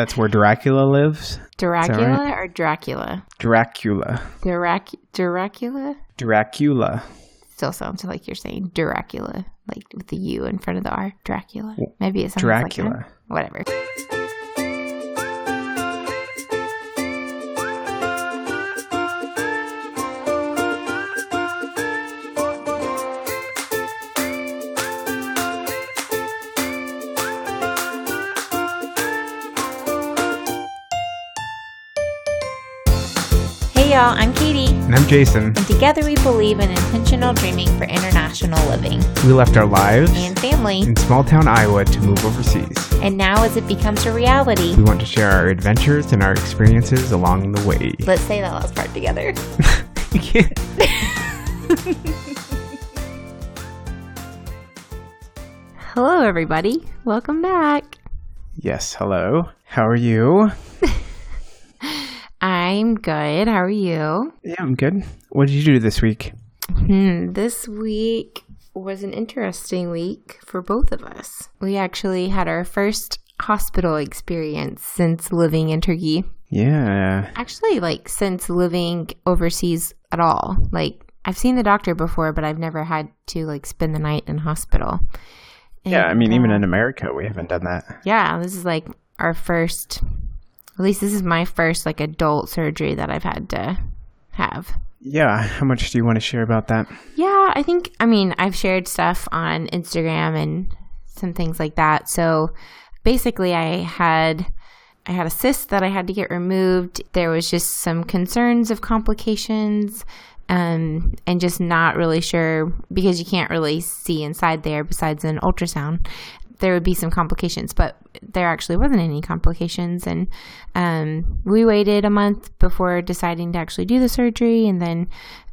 That's where Dracula lives. Dracula right? or Dracula? Dracula. Drac- Dracula? Dracula. Still sounds like you're saying Dracula, like with the U in front of the R. Dracula. Maybe it sounds Dracula. like that. Whatever. Y'all, I'm Katie. And I'm Jason. And together we believe in intentional dreaming for international living We left our lives and family. in small town Iowa to move overseas. And now, as it becomes a reality, We want to share our adventures and our experiences along the way. let's say that last part together. Hello, everybody. Welcome back. yes, hello. How are you? I'm good. How are you? Yeah, I'm good. What did you do this week? Hmm, this week was an interesting week for both of us. We actually had our first hospital experience since living in Turkey. Yeah. Actually, like since living overseas at all. Like I've seen the doctor before, but I've never had to like spend the night in hospital. Yeah, I And, mean, even uh, in America, we haven't done that. yeah, this is like our first. At least this is my first like adult surgery that I've had to have. Yeah, how much do you want to share about that? Yeah, I think I mean I've shared stuff on Instagram and some things like that. So basically I had I had a cyst that I had to get removed. There was just some concerns of complications um, and just not really sure because you can't really see inside there besides an ultrasound. There would be some complications, but there actually wasn't any complications. And um, we waited a month before deciding to actually do the surgery and then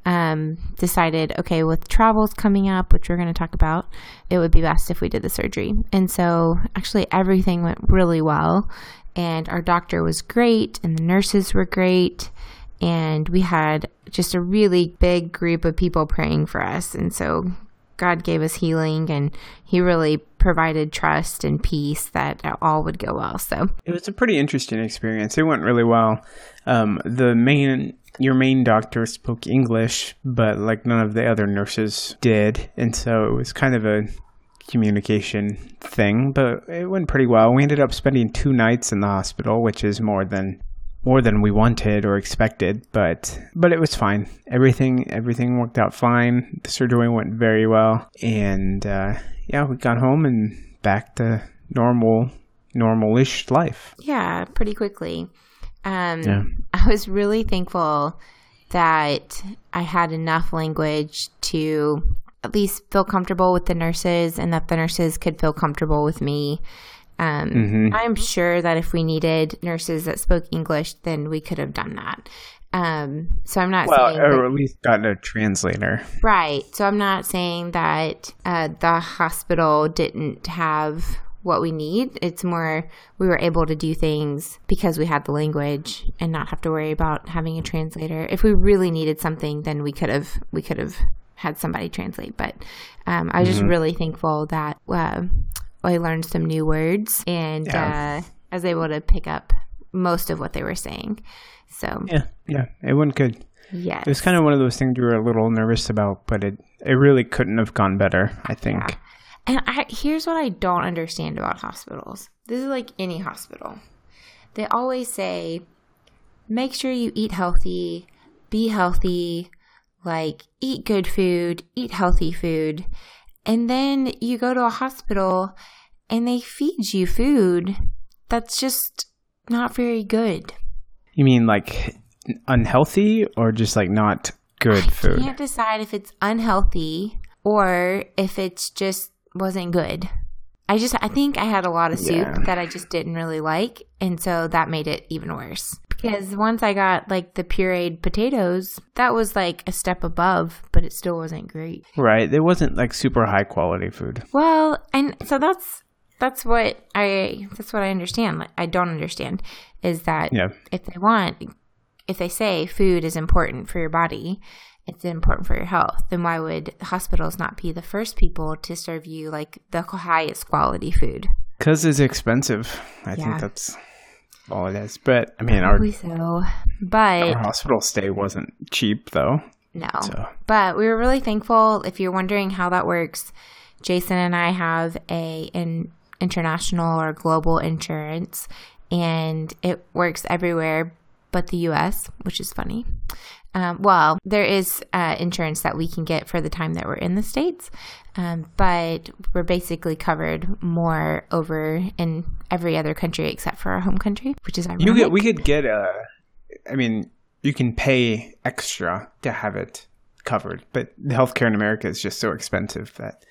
um, decided, okay, with travels coming up, which we're going to talk about, it would be best if we did the surgery. And so actually everything went really well. And our doctor was great, and the nurses were great. And we had just a really big group of people praying for us. And so God gave us healing, and He really provided trust and peace that all would go well. So, It was a pretty interesting experience. It went really well. Um, the main, your main doctor spoke English, but like none of the other nurses did, and so it was kind of a communication thing. But it went pretty well. We ended up spending two nights in the hospital, which is more than more than we wanted or expected. But but it was fine. Everything everything worked out fine. The surgery went very well, and uh, yeah, we got home and back to normal normal-ish life. yeah, pretty quickly. Um, Yeah. I was really thankful that I had enough language to at least feel comfortable with the nurses and that the nurses could feel comfortable with me. Um, Mhm. I'm sure that if we needed nurses that spoke English, then we could have done that. Um, so I'm not Well, saying or that- at least got a translator. Right. So I'm not saying that uh, the hospital didn't have what we need. It's more we were able to do things because we had the language and not have to worry about having a translator. If we really needed something, then we could have we could have had somebody translate. But um, I was just really thankful that uh, I learned some new words and Yeah. uh, I was able to pick up most of what they were saying. So Yeah, yeah, it went good. yes, It was kind of one of those things you were a little nervous about, but it it really couldn't have gone better. I think. Yeah. And I, here's what I don't understand about hospitals. This is like any hospital. They always say, make sure you eat healthy, be healthy, like eat good food, eat healthy food. And then you go to a hospital and they feed you food that's just not very good. You mean like unhealthy or just like not good I food? can't decide if it's unhealthy or if it's just wasn't good. I just I think I had a lot of soup Yeah. that I just didn't really like, and so that made it even worse. Because once I got like the pureed potatoes, that was like a step above, but it still wasn't great. Right. It wasn't like super high quality food. Well, and so that's that's what I that's what I understand. Like I don't understand is that Yeah. if they want if they say food is important for your body, it's important for your health, then why would hospitals not be the first people to serve you like the highest quality food? Because it's expensive. I Yeah. think that's all it is. But I mean, our, so. But our hospital stay wasn't cheap though. no. So But we were really thankful. If you're wondering how that works, Jason and I have a an international or global insurance, and it works everywhere but the U.S., which is funny. Um, well, there is uh, insurance that we can get for the time that we're in the states, um, but we're basically covered more over in every other country except for our home country, which is ironic. you get we could get a. I mean, you can pay extra to have it covered, but the healthcare in America is just so expensive that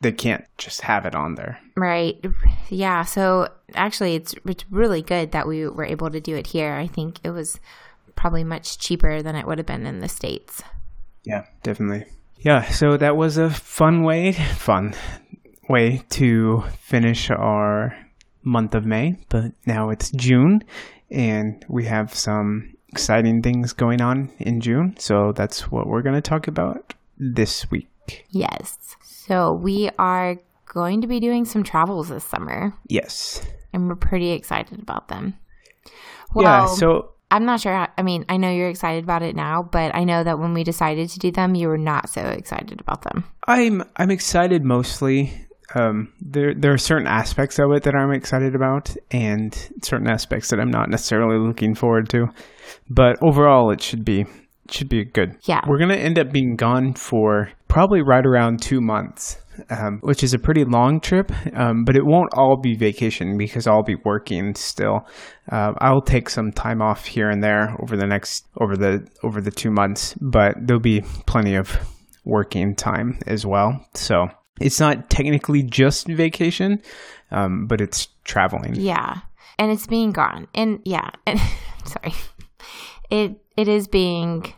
they can't just have it on there. Right. Yeah. So actually, it's it's really good that we were able to do it here. I think it was probably much cheaper than it would have been in the states. Yeah, definitely. Yeah, so that was a fun way, fun way to finish our month of May, but now it's June and we have some exciting things going on in June. So that's what we're going to talk about this week. Yes. So we are going to be doing some travels this summer, Yes. and we're pretty excited about them. yeah, so I'm not sure. How, I mean, I know you're excited about it now, but I know that when we decided to do them, you were not so excited about them. I'm I'm excited mostly. Um, there there are certain aspects of it that I'm excited about, and certain aspects that I'm not necessarily looking forward to. But overall, it should be it should be good. Yeah. we're gonna end up being gone for probably right around two months, um, which is a pretty long trip. Um, but it won't all be vacation because I'll be working still. Uh, I'll take some time off here and there over the next over the over the two months, but there'll be plenty of working time as well. So it's not technically just vacation, um, but it's traveling. Yeah. And it's being gone. And yeah, and, sorry. It it is being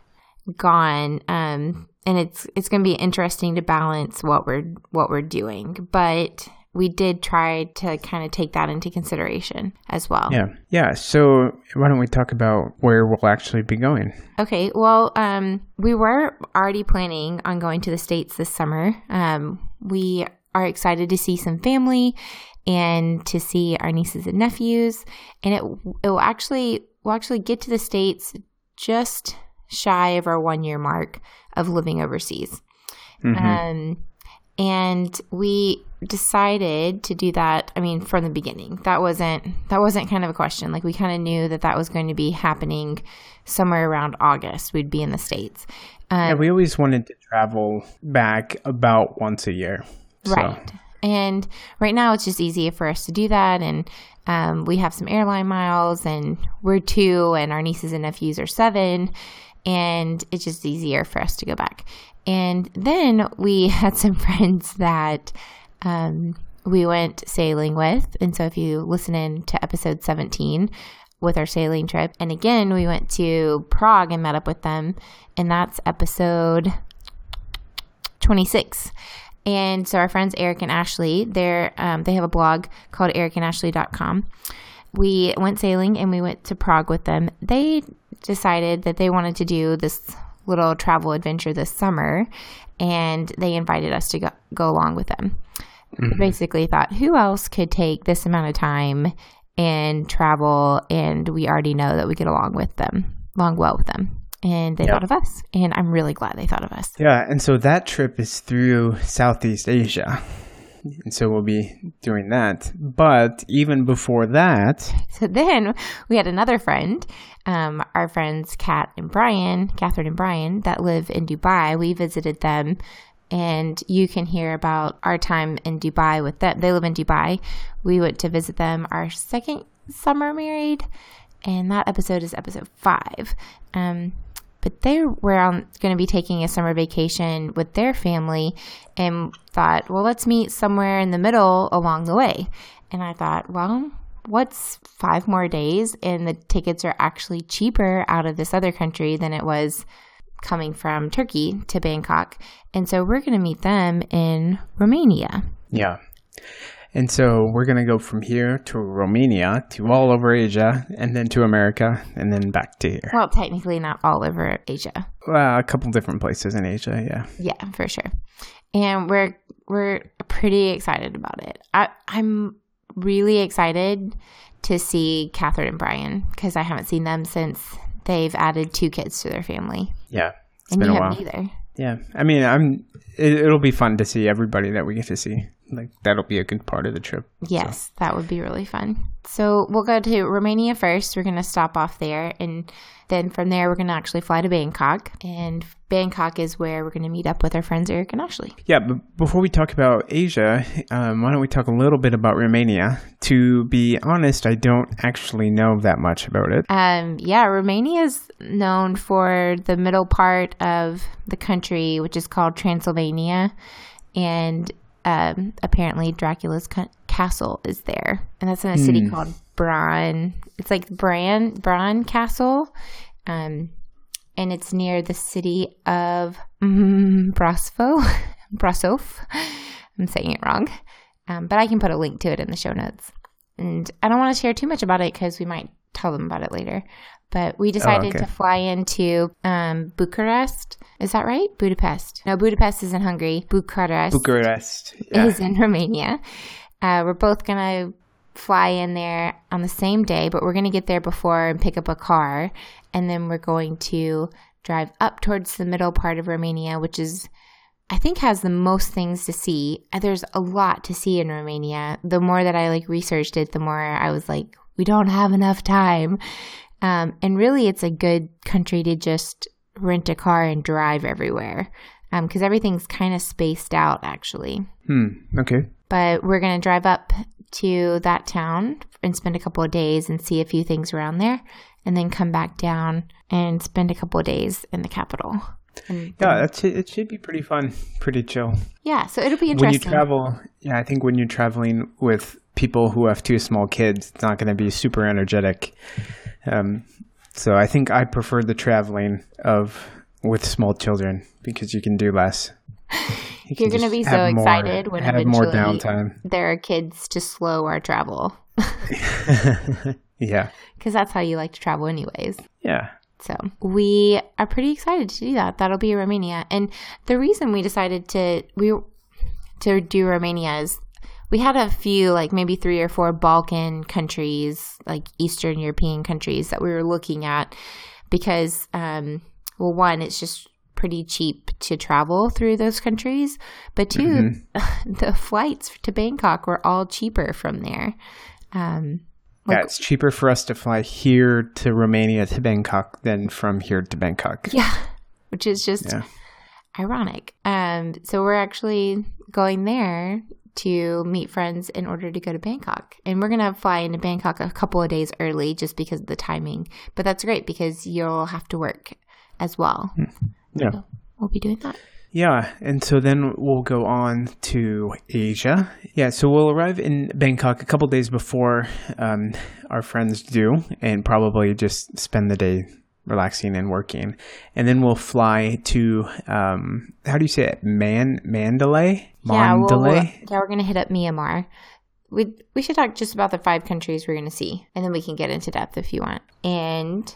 gone um and it's it's going to be interesting to balance what we're what we're doing, but we did try to kind of take that into consideration as well. Yeah. Yeah. So why don't we talk about where we'll actually be going? Okay, well, um, we were already planning on going to the States this summer. Um, we are excited to see some family and to see our nieces and nephews. And it, it will actually, we'll actually get to the States just shy of our one year mark of living overseas. Um, and we decided to do that i mean from the beginning. That wasn't that wasn't kind of a question. Like we kind of knew that that was going to be happening somewhere around august. We'd be in the states. Yeah, we always wanted to travel back about once a year. So, right. And right now it's just easier for us to do that. And um, we have some airline miles and we're two and our nieces and nephews are seven and it's just easier for us to go back and then we had some friends that um, we went sailing with and so if you listen in to episode 17 with our sailing trip and again we went to prague and met up with them and that's episode 26 and so our friends Eric and Ashley, they're um, they have a blog called ericandashley.com. We went sailing and we went to Prague with them. They decided that they wanted to do this little travel adventure this summer, and they invited us to go, go along with them. We basically thought, who else could take this amount of time and travel? And we already know that we get along with them, along well with them. And they Yep. thought of us, and I'm really glad they thought of us. yeah, and so that trip is through Southeast Asia. And so we'll be doing that. But even before that, So then we had another friend, um, our friends Kat and Brian, Catherine and Brian, that live in Dubai. We visited them, and you can hear about our time in Dubai with them. They live in Dubai. We went to visit them our second summer married, and that episode is episode five. Um, but they were going to be taking a summer vacation with their family and thought, well, let's meet somewhere in the middle along the way. And I thought, well, what's five more days? And the tickets are actually cheaper out of this other country than it was coming from Turkey to Bangkok. And so we're going to meet them in Romania. yeah. And so we're going to go from here to Romania to all over Asia and then to America and then back to here. Well, technically not all over Asia. Well, a couple different places in Asia, yeah. Yeah, for sure. And we're we're pretty excited about it. I I'm really excited to see Catherine and Brian because I haven't seen them since they've added two kids to their family. Yeah, it's and been you a while. haven't either. Yeah, I mean, I'm. It, it'll be fun to see everybody that we get to see. Like that'll be a good part of the trip. Yes, that would be really fun. So we'll go to Romania first. We're going to stop off there. And then from there, we're going to actually fly to Bangkok. And Bangkok is where we're going to meet up with our friends Eric and Ashley. Yeah, but before we talk about Asia, um, why don't we talk a little bit about Romania? To be honest, I don't actually know that much about it. Um, yeah, Romania is known for the middle part of the country, which is called Transylvania. And um, apparently Dracula's ca- castle is there, and that's in a city called Bran. It's like Bran Bran Castle, um, and it's near the city of mm, Brasov. Brasov. I'm saying it wrong, um, but I can put a link to it in the show notes. And I don't want to share too much about it because we might tell them about it later. But we decided okay. to fly into um, Bucharest. Is that right? Budapest. No, Budapest is in Hungary. Bucharest Bucharest. Yeah. is in Romania. Uh, we're both going to fly in there on the same day, but we're going to get there before and pick up a car. And then we're going to drive up towards the middle part of Romania, which is, I think, has the most things to see. There's a lot to see in Romania. The more that I like researched it, the more I was like, we don't have enough time. Um, and really, it's a good country to just rent a car and drive everywhere because everything's kind of spaced out, actually. Hmm. Okay. But we're going to drive up to that town and spend a couple of days and see a few things around there, and then come back down and spend a couple of days in the capital. And Yeah, that's. It should be pretty fun, pretty chill. yeah, so it'll be interesting. When you travel, yeah, I think when you're traveling with people who have two small kids, it's not going to be super energetic. Um, so I think I prefer the traveling of with small children because you can do less. You You're going to be so more- excited when have more downtime. there are kids to slow our travel Yeah, because that's how you like to travel, anyways. yeah. So we are pretty excited to do that. That'll be Romania, and the reason we decided to we to do Romania is we had a few like maybe three or four Balkan countries, like Eastern European countries that we were looking at because, um, well, one, it's just pretty cheap to travel through those countries, but 2 the flights to Bangkok were all cheaper from there. Um, yeah, it's cheaper for us to fly here to Romania to Bangkok than from here to Bangkok. Yeah, which is just Yeah. ironic. Um, so we're actually going there to meet friends in order to go to Bangkok, and we're gonna fly into Bangkok a couple of days early just because of the timing. But that's great because you'll have to work as well. Yeah. We'll be doing that. Yeah, and so then we'll go on to Asia. Yeah, so we'll arrive in Bangkok a couple days before um, our friends do, and probably just spend the day relaxing and working, and then we'll fly to um, how do you say it? Man Mandalay. Yeah, we'll- yeah, we're gonna hit up Myanmar. We we should talk just about the five countries we're gonna see, and then we can get into depth if you want. And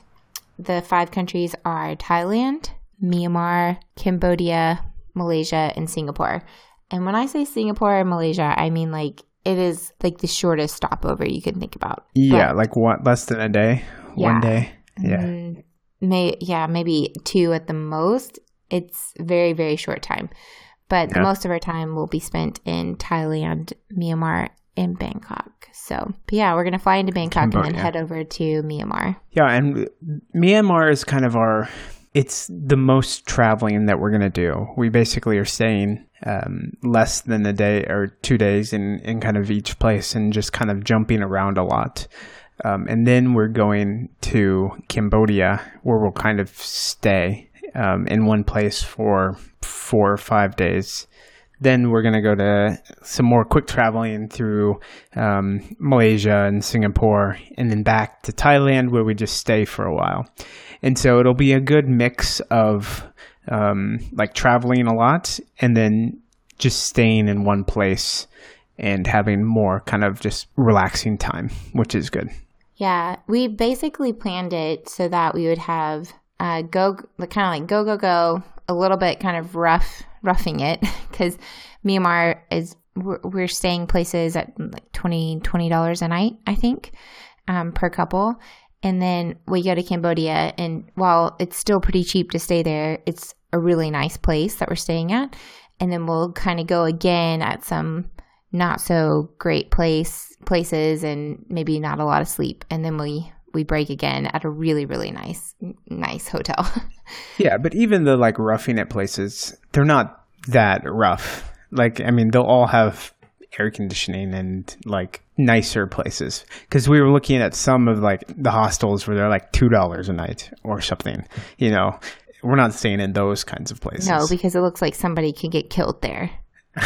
the five countries are Thailand, Myanmar, Cambodia, Malaysia, and Singapore. And when I say Singapore and Malaysia, I mean like it is like the shortest stopover you can think about. yeah, like what? Less than a day. One Yeah. day. Yeah. May yeah maybe two at the most it's very very short time but Yeah. most of our time will be spent in thailand myanmar and bangkok so but yeah we're gonna fly into bangkok and then head over to myanmar Yeah, and Myanmar is kind of our. It's the most traveling that we're gonna do. We basically are staying um, less than a day or two days in in kind of each place and just kind of jumping around a lot. Um, and then we're going to Cambodia, where we'll kind of stay um, in one place for four or five days. Then we're going to go to some more quick traveling through um, Malaysia and Singapore, and then back to Thailand, where we just stay for a while. And so it'll be a good mix of um, like traveling a lot and then just staying in one place and having more kind of just relaxing time, which is good. Yeah we basically planned it so that we would have uh go kind of like go go go a little bit kind of rough roughing it because myanmar is we're, we're staying places at like 20 dollars a night i think um, per couple. And then we go to Cambodia, and while it's still pretty cheap to stay there, it's a really nice place that we're staying at. And then we'll kind of go again at some not so great place places and maybe not a lot of sleep. And then we we break again at a really really nice nice hotel. yeah, but even the like roughing it places, they're not that rough. Like I mean, they'll all have air conditioning and like nicer places because we were looking at some of like the hostels where they're like two dollars a night or something you know we're not staying in those kinds of places no because it looks like somebody could get killed there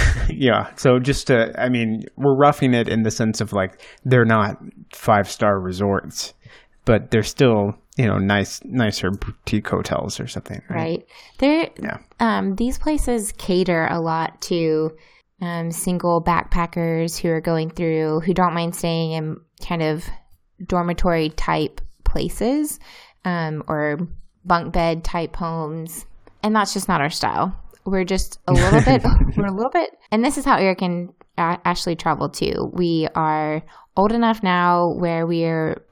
yeah so just to i mean we're roughing it in the sense of like they're not five star resorts but they're still you know nice nicer boutique hotels or something right, right. they're yeah um these places cater a lot to um, single backpackers who are going through, who don't mind staying in kind of dormitory type places um, or bunk bed type homes. And that's just not our style. We're just a little bit, we're a little bit, and this is how Eric and Ashley travel too. We are old enough now where we are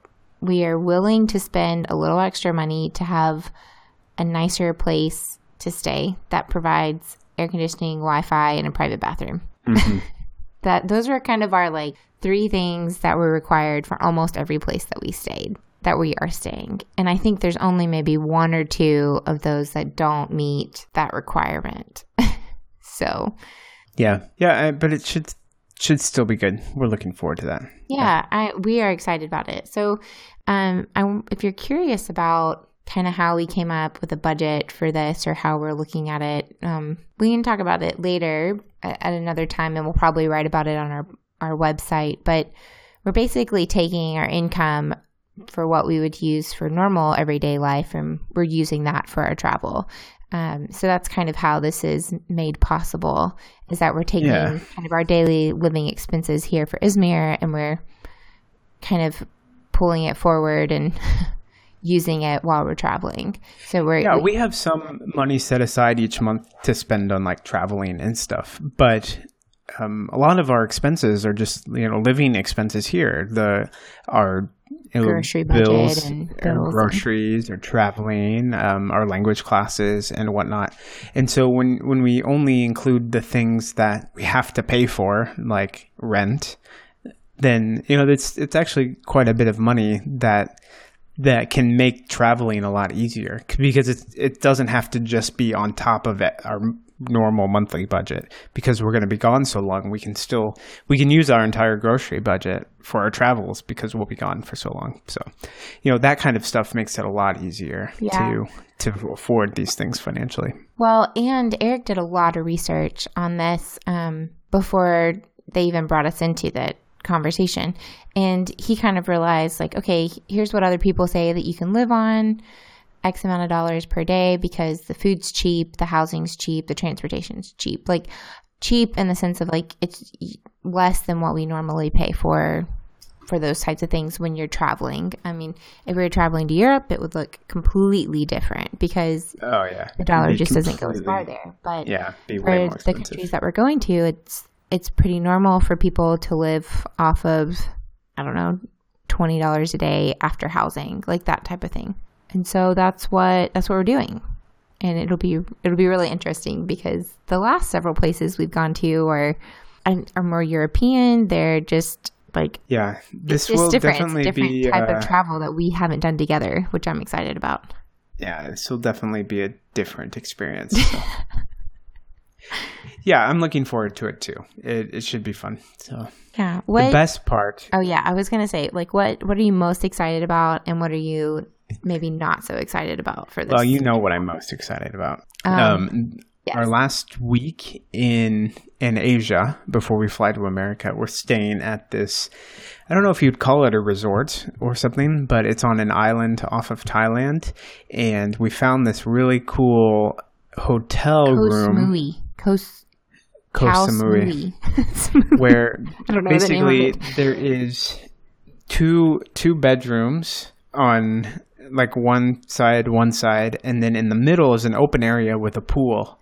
we are willing to spend a little extra money to have a nicer place to stay that provides air conditioning, Wi-Fi, and a private bathroom. Mm-hmm. that those were kind of our like three things that were required for almost every place that we stayed that we are staying. And I think there's only maybe one or two of those that don't meet that requirement. so, yeah. Yeah, but it should should still be good. We're looking forward to that. Yeah, yeah. I we are excited about it. So, um I, if you're curious about kind of how we came up with a budget for this or how we're looking at it. Um, we can talk about it later at, at another time, and we'll probably write about it on our our website. But we're basically taking our income for what we would use for normal everyday life, and we're using that for our travel. Um, so that's kind of how this is made possible. Is that we're taking yeah. kind of our daily living expenses here for Izmir, and we're kind of pulling it forward and using it while we're traveling. So we're yeah, we, we have some money set aside each month to spend on like traveling and stuff, but um, a lot of our expenses are just you know living expenses here. The our you know, grocery bills, and bills groceries, or traveling, um, our language classes and whatnot. And so when when we only include the things that we have to pay for, like rent, then you know it's it's actually quite a bit of money that that can make traveling a lot easier because it it doesn't have to just be on top of it, our normal monthly budget because we're going to be gone so long we can still we can use our entire grocery budget for our travels because we'll be gone for so long so you know that kind of stuff makes it a lot easier yeah. to to afford these things financially well and eric did a lot of research on this um, before they even brought us into that conversation. And he kind of realized, like, okay, here's what other people say that you can live on X amount of dollars per day because the food's cheap, the housing's cheap, the transportation's cheap. Like, cheap in the sense of like it's less than what we normally pay for for those types of things when you're traveling. I mean, if we were traveling to Europe, it would look completely different because oh yeah, the dollar just doesn't go as far there. But yeah, for the countries that we're going to, it's it's pretty normal for people to live off of, I don't know, $20 a day after housing, like that type of thing. And so that's what that's what we're doing. And it'll be it'll be really interesting because the last several places we've gone to are are more European. They're just like yeah, this will different. definitely different be type uh, of travel that we haven't done together, which I'm excited about. Yeah, this will definitely be a different experience. So. yeah, I'm looking forward to it too. It, it should be fun. So yeah, what, the best part. Oh yeah, I was gonna say like what what are you most excited about, and what are you maybe not so excited about for this? Well, you know what I'm most excited about. Um, um yes. Our last week in in Asia before we fly to America, we're staying at this. I don't know if you'd call it a resort or something, but it's on an island off of Thailand, and we found this really cool hotel Koh room. Samui. Kos Koh Samui, where basically the there is two two bedrooms on like one side, one side, and then in the middle is an open area with a pool.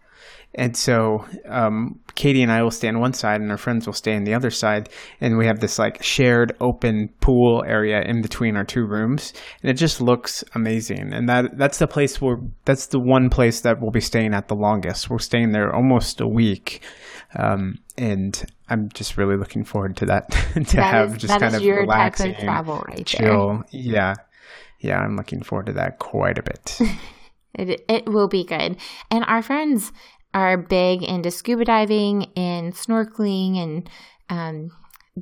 And so um, Katie and I will stay on one side, and our friends will stay on the other side, and we have this like shared open pool area in between our two rooms, and it just looks amazing. And that that's the place where that's the one place that we'll be staying at the longest. We're staying there almost a week, um, and I'm just really looking forward to that to That have is- just kind of your relaxing, of travel right there. chill. Yeah, yeah, I'm looking forward to that quite a bit. It it will be good. And our friends are big into scuba diving and snorkeling and um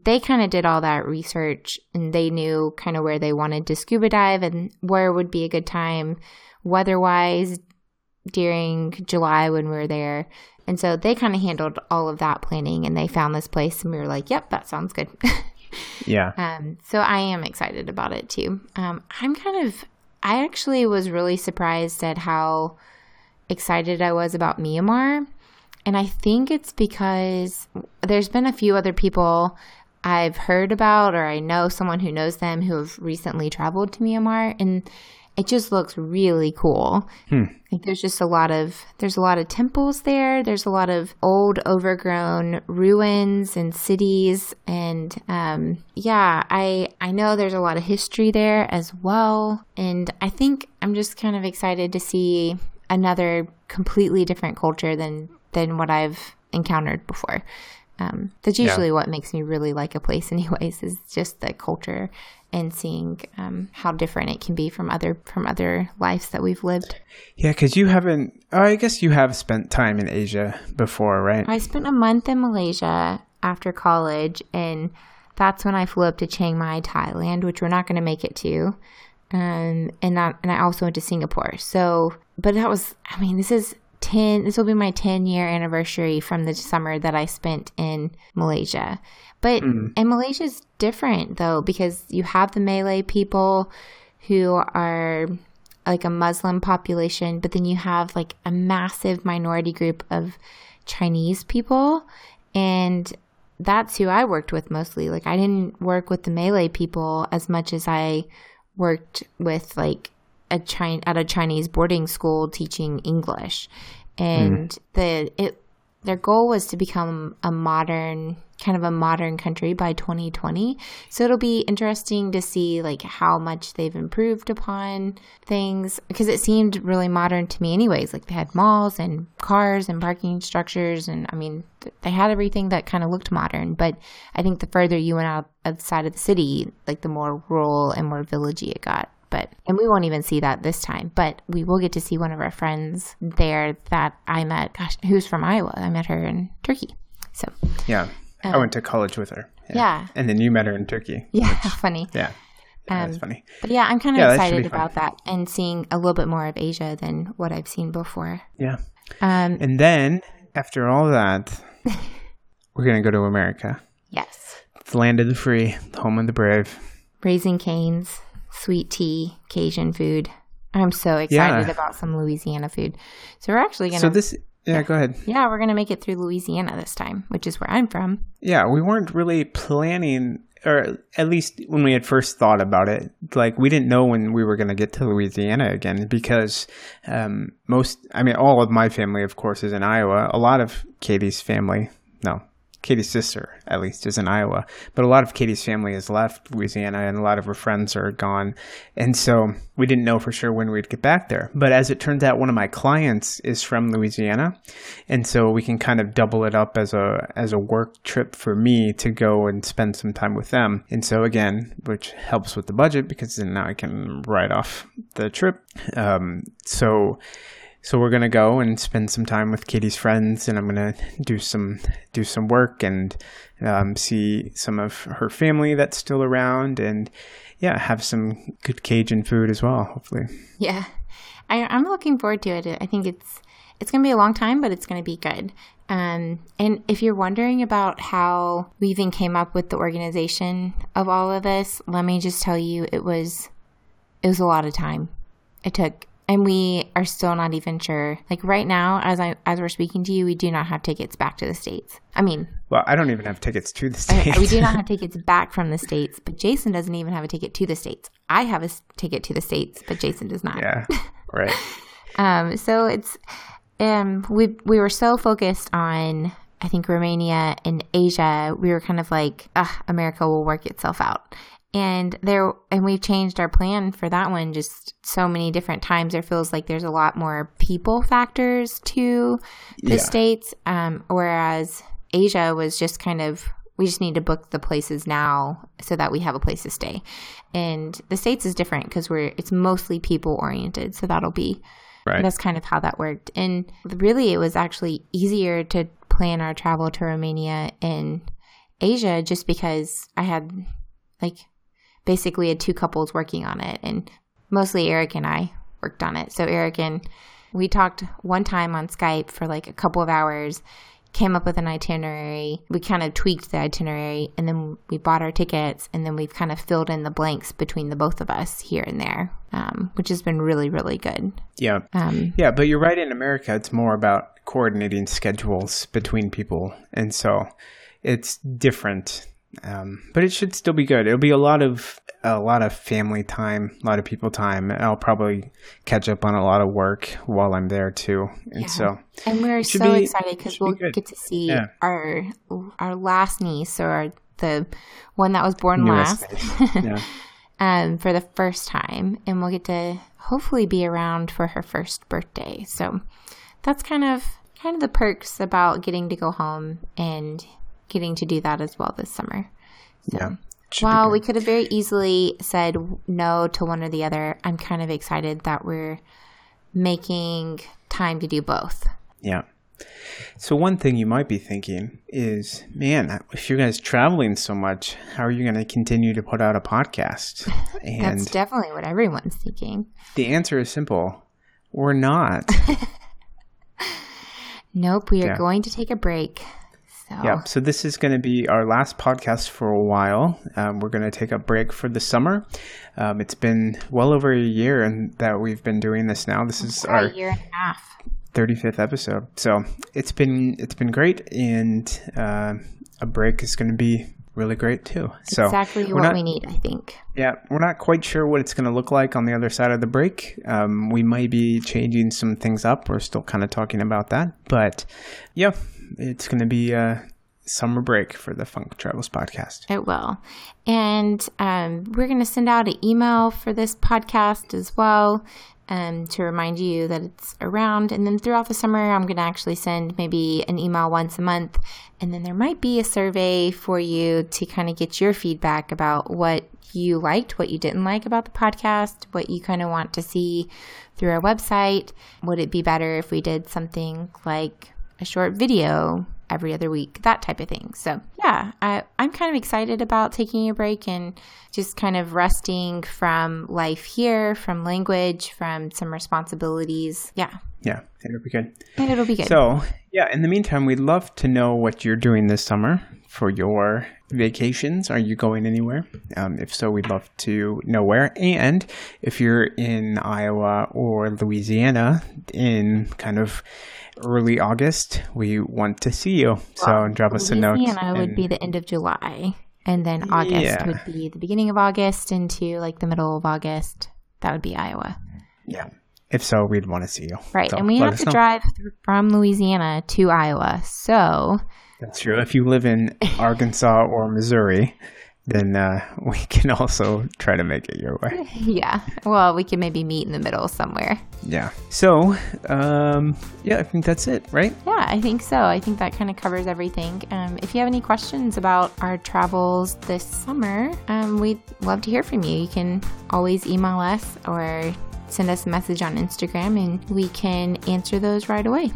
they kind of did all that research and they knew kind of where they wanted to scuba dive and where would be a good time weather wise during July when we were there. And so they kind of handled all of that planning and they found this place and we were like, yep, that sounds good. yeah, Um, so I am excited about it too. Um, I'm kind of, I actually was really surprised at how excited I was about Myanmar. And I think it's because there's been a few other people I've heard about, or I know someone who knows them who have recently traveled to Myanmar, and it just looks really cool. Like there's just a lot of there's a lot of temples there. There's a lot of old, overgrown ruins and cities, and um, yeah, I I know there's a lot of history there as well. And I think I'm just kind of excited to see another completely different culture than than what I've encountered before. Um, that's Yeah. usually what makes me really like a place, anyways, is just the culture and seeing um, how different it can be from other from other lives that we've lived. yeah, because you haven't. Oh, I guess you have spent time in Asia before, right? I spent a month in Malaysia after college, and that's when I flew up to Chiang Mai, Thailand, which we're not going to make it to. Um, and that, and I also went to Singapore. So, but that was, I mean, this is 10, this will be my 10 year anniversary from the summer that I spent in Malaysia. But, hmm. and Malaysia is different though, because you have the Malay people who are like a Muslim population, but then you have like a massive minority group of Chinese people. And that's who I worked with mostly. Like, I didn't work with the Malay people as much as I worked with like a China at a Chinese boarding school teaching English. And mm. the it their goal was to become a modern kind of a modern country by 2020 so it'll be interesting to see like how much they've improved upon things because it seemed really modern to me anyways. Like they had malls and cars and parking structures and i mean th- they had everything that kind of looked modern. But i think the further you went out outside of the city like the more rural and more villagey it got but and we won't even see that this time but we will get to see one of our friends there that i met gosh who's from iowa i met her in turkey so Yeah, I went to college with her. Uh, yeah. and then you met her in Turkey. yeah funny Yeah, yeah Um, that's funny. but yeah i'm kind of Yeah, that excited fun. about that and seeing a little bit more of asia than what i've seen before Yeah, um and then after all that, we're gonna go to America, yes the land of the free, the home of the brave. Raising Cane's sweet tea cajun food i'm so excited Yeah. about some louisiana food so we're actually gonna So this, yeah, go ahead. yeah we're gonna make it through louisiana this time which is where i'm from Yeah, we weren't really planning, or at least when we had first thought about it, like we didn't know when we were going to get to Louisiana again because um, most, I mean, all of my family, of course, is in Iowa. A lot of Katie's family, no, Katie's sister, at least, is in Iowa. But a lot of Katie's family has left Louisiana and a lot of her friends are gone. And so we didn't know for sure when we'd get back there. But as it turns out, one of my clients is from Louisiana. And so we can kind of double it up as a, as a work trip for me to go and spend some time with them. And so again, which helps with the budget because then now I can write off the trip. Um, so, so we're gonna go and spend some time with Katie's friends, and I'm gonna do some do some work and um, see some of her family that's still around, and yeah, have some good Cajun food as well. Hopefully, Yeah, I, I'm looking forward to it. I think it's it's to be a long time, but it's to be good. Um, and if you're wondering about how we even came up with the organization of all of this, let me just tell you, it was it was a lot of time. It took, and we are still not even sure. Like right now, as I as we're speaking to you, we do not have tickets back to the states. I mean, well, I don't even have tickets to the Okay, states. we do not have tickets back from the states, but Jason doesn't even have a ticket to the states. I have a ticket to the states, but Jason does not. yeah, right. Um, so it's um, we we were so focused on I think Romania and Asia. We were kind of like, ah, America will work itself out. And there, and we've changed our plan for that one just so many different times. There feels like there's a lot more people factors to the Yeah. states, um, whereas Asia was just kind of we just need to book the places now so that we have a place to stay. And the states is different because we're it's mostly people oriented, so that'll be Right. that's kind of how that worked. And really, it was actually easier to plan our travel to Romania and Asia just because I had like basically had two couples working on it, and mostly Eric and I worked on it. So Eric and we talked one time on Skype for like a couple of hours, came up with an itinerary. We kind of tweaked the itinerary, and then we bought our tickets, and then we've kind of filled in the blanks between the both of us here and there, um, which has been really, really good. Yeah. Um, Yeah, but you're right. In America, it's more about coordinating schedules between people, and so it's different. Um, but it should still be good. It'll be a lot of a lot of family time, a lot of people time. I'll probably catch up on a lot of work while I'm there too, and Yeah. so And we're so be- excited because we'll good. get to see Yeah. our our last niece or the one that was born Newest last yeah, um, for the first time, and we'll get to hopefully be around for her first birthday. So that's kind of kind of the perks about getting to go home and getting to do that as well this summer. yeah. Should be While we could have very easily said no to one or the other, I'm kind of excited that we're making time to do both. Yeah. So one thing you might be thinking is, man, if you guys traveling so much, how are you going to continue to put out a podcast? And That's definitely what everyone's thinking. the answer is simple: we're not. Nope, we are Yeah. going to take a break. So yeah. So this is going to be our last podcast for a while. Um, we're going to take a break for the summer. Um, it's been well over a year and that we've been doing this now. This is our a year and a half. 35th episode. So it's been it's been great, and uh, a break is going to be really great too. So exactly what not- we need, I think. Yeah, we're not quite sure what it's going to look like on the other side of the break. Um, we might be changing some things up. We're still kind of talking about that, but yeah, it's going to be a summer break for the Funk Travels podcast. It will. And um, we're going to send out an email for this podcast as well um, to remind you that it's around. And then throughout the summer, I'm going to actually send maybe an email once a month. And then there might be a survey for you to kind of get your feedback about what you liked, what you didn't like about the podcast, what you kind of want to see through our website. Would it be better if we did something like a short video every other week, that type of thing. So, yeah, I, I'm kind of excited about taking a break and just kind of resting from life here, from language, from some responsibilities. Yeah, Yeah, it'll be good. and it'll be good. So, yeah, in the meantime, we'd love to know what you're doing this summer for your vacations. Are you going anywhere? Um, if so, we'd love to know where. And if you're in Iowa or Louisiana in kind of early August, we want to see you. So, drop us a note. Louisiana would and- be the end of July, and then August Yeah. would be the beginning of August into like the middle of August. That would be Iowa. yeah. If so, we'd want to see you. Right. So and we have to know. drive from Louisiana to Iowa. So, That's true. If you live in Arkansas or Missouri, then uh, we can also try to make it your way. yeah. Well, we can maybe meet in the middle somewhere. Yeah. So, um, yeah, I think that's it, right? Yeah, I think so. I think that kind of covers everything. Um, if you have any questions about our travels this summer, um, we'd love to hear from you. You can always email us or send us a message on Instagram and we can answer those right away.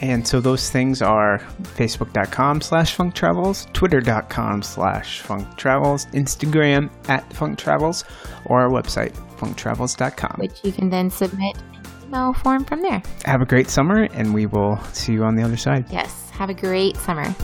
And so those things are facebook.com slash funk travels, twitter.com slash funk travels, Instagram at funk travels, or our website, funktravels.com. which you can then submit email form from there. Have a great summer, and we will see you on the other side. Yes, have a great summer.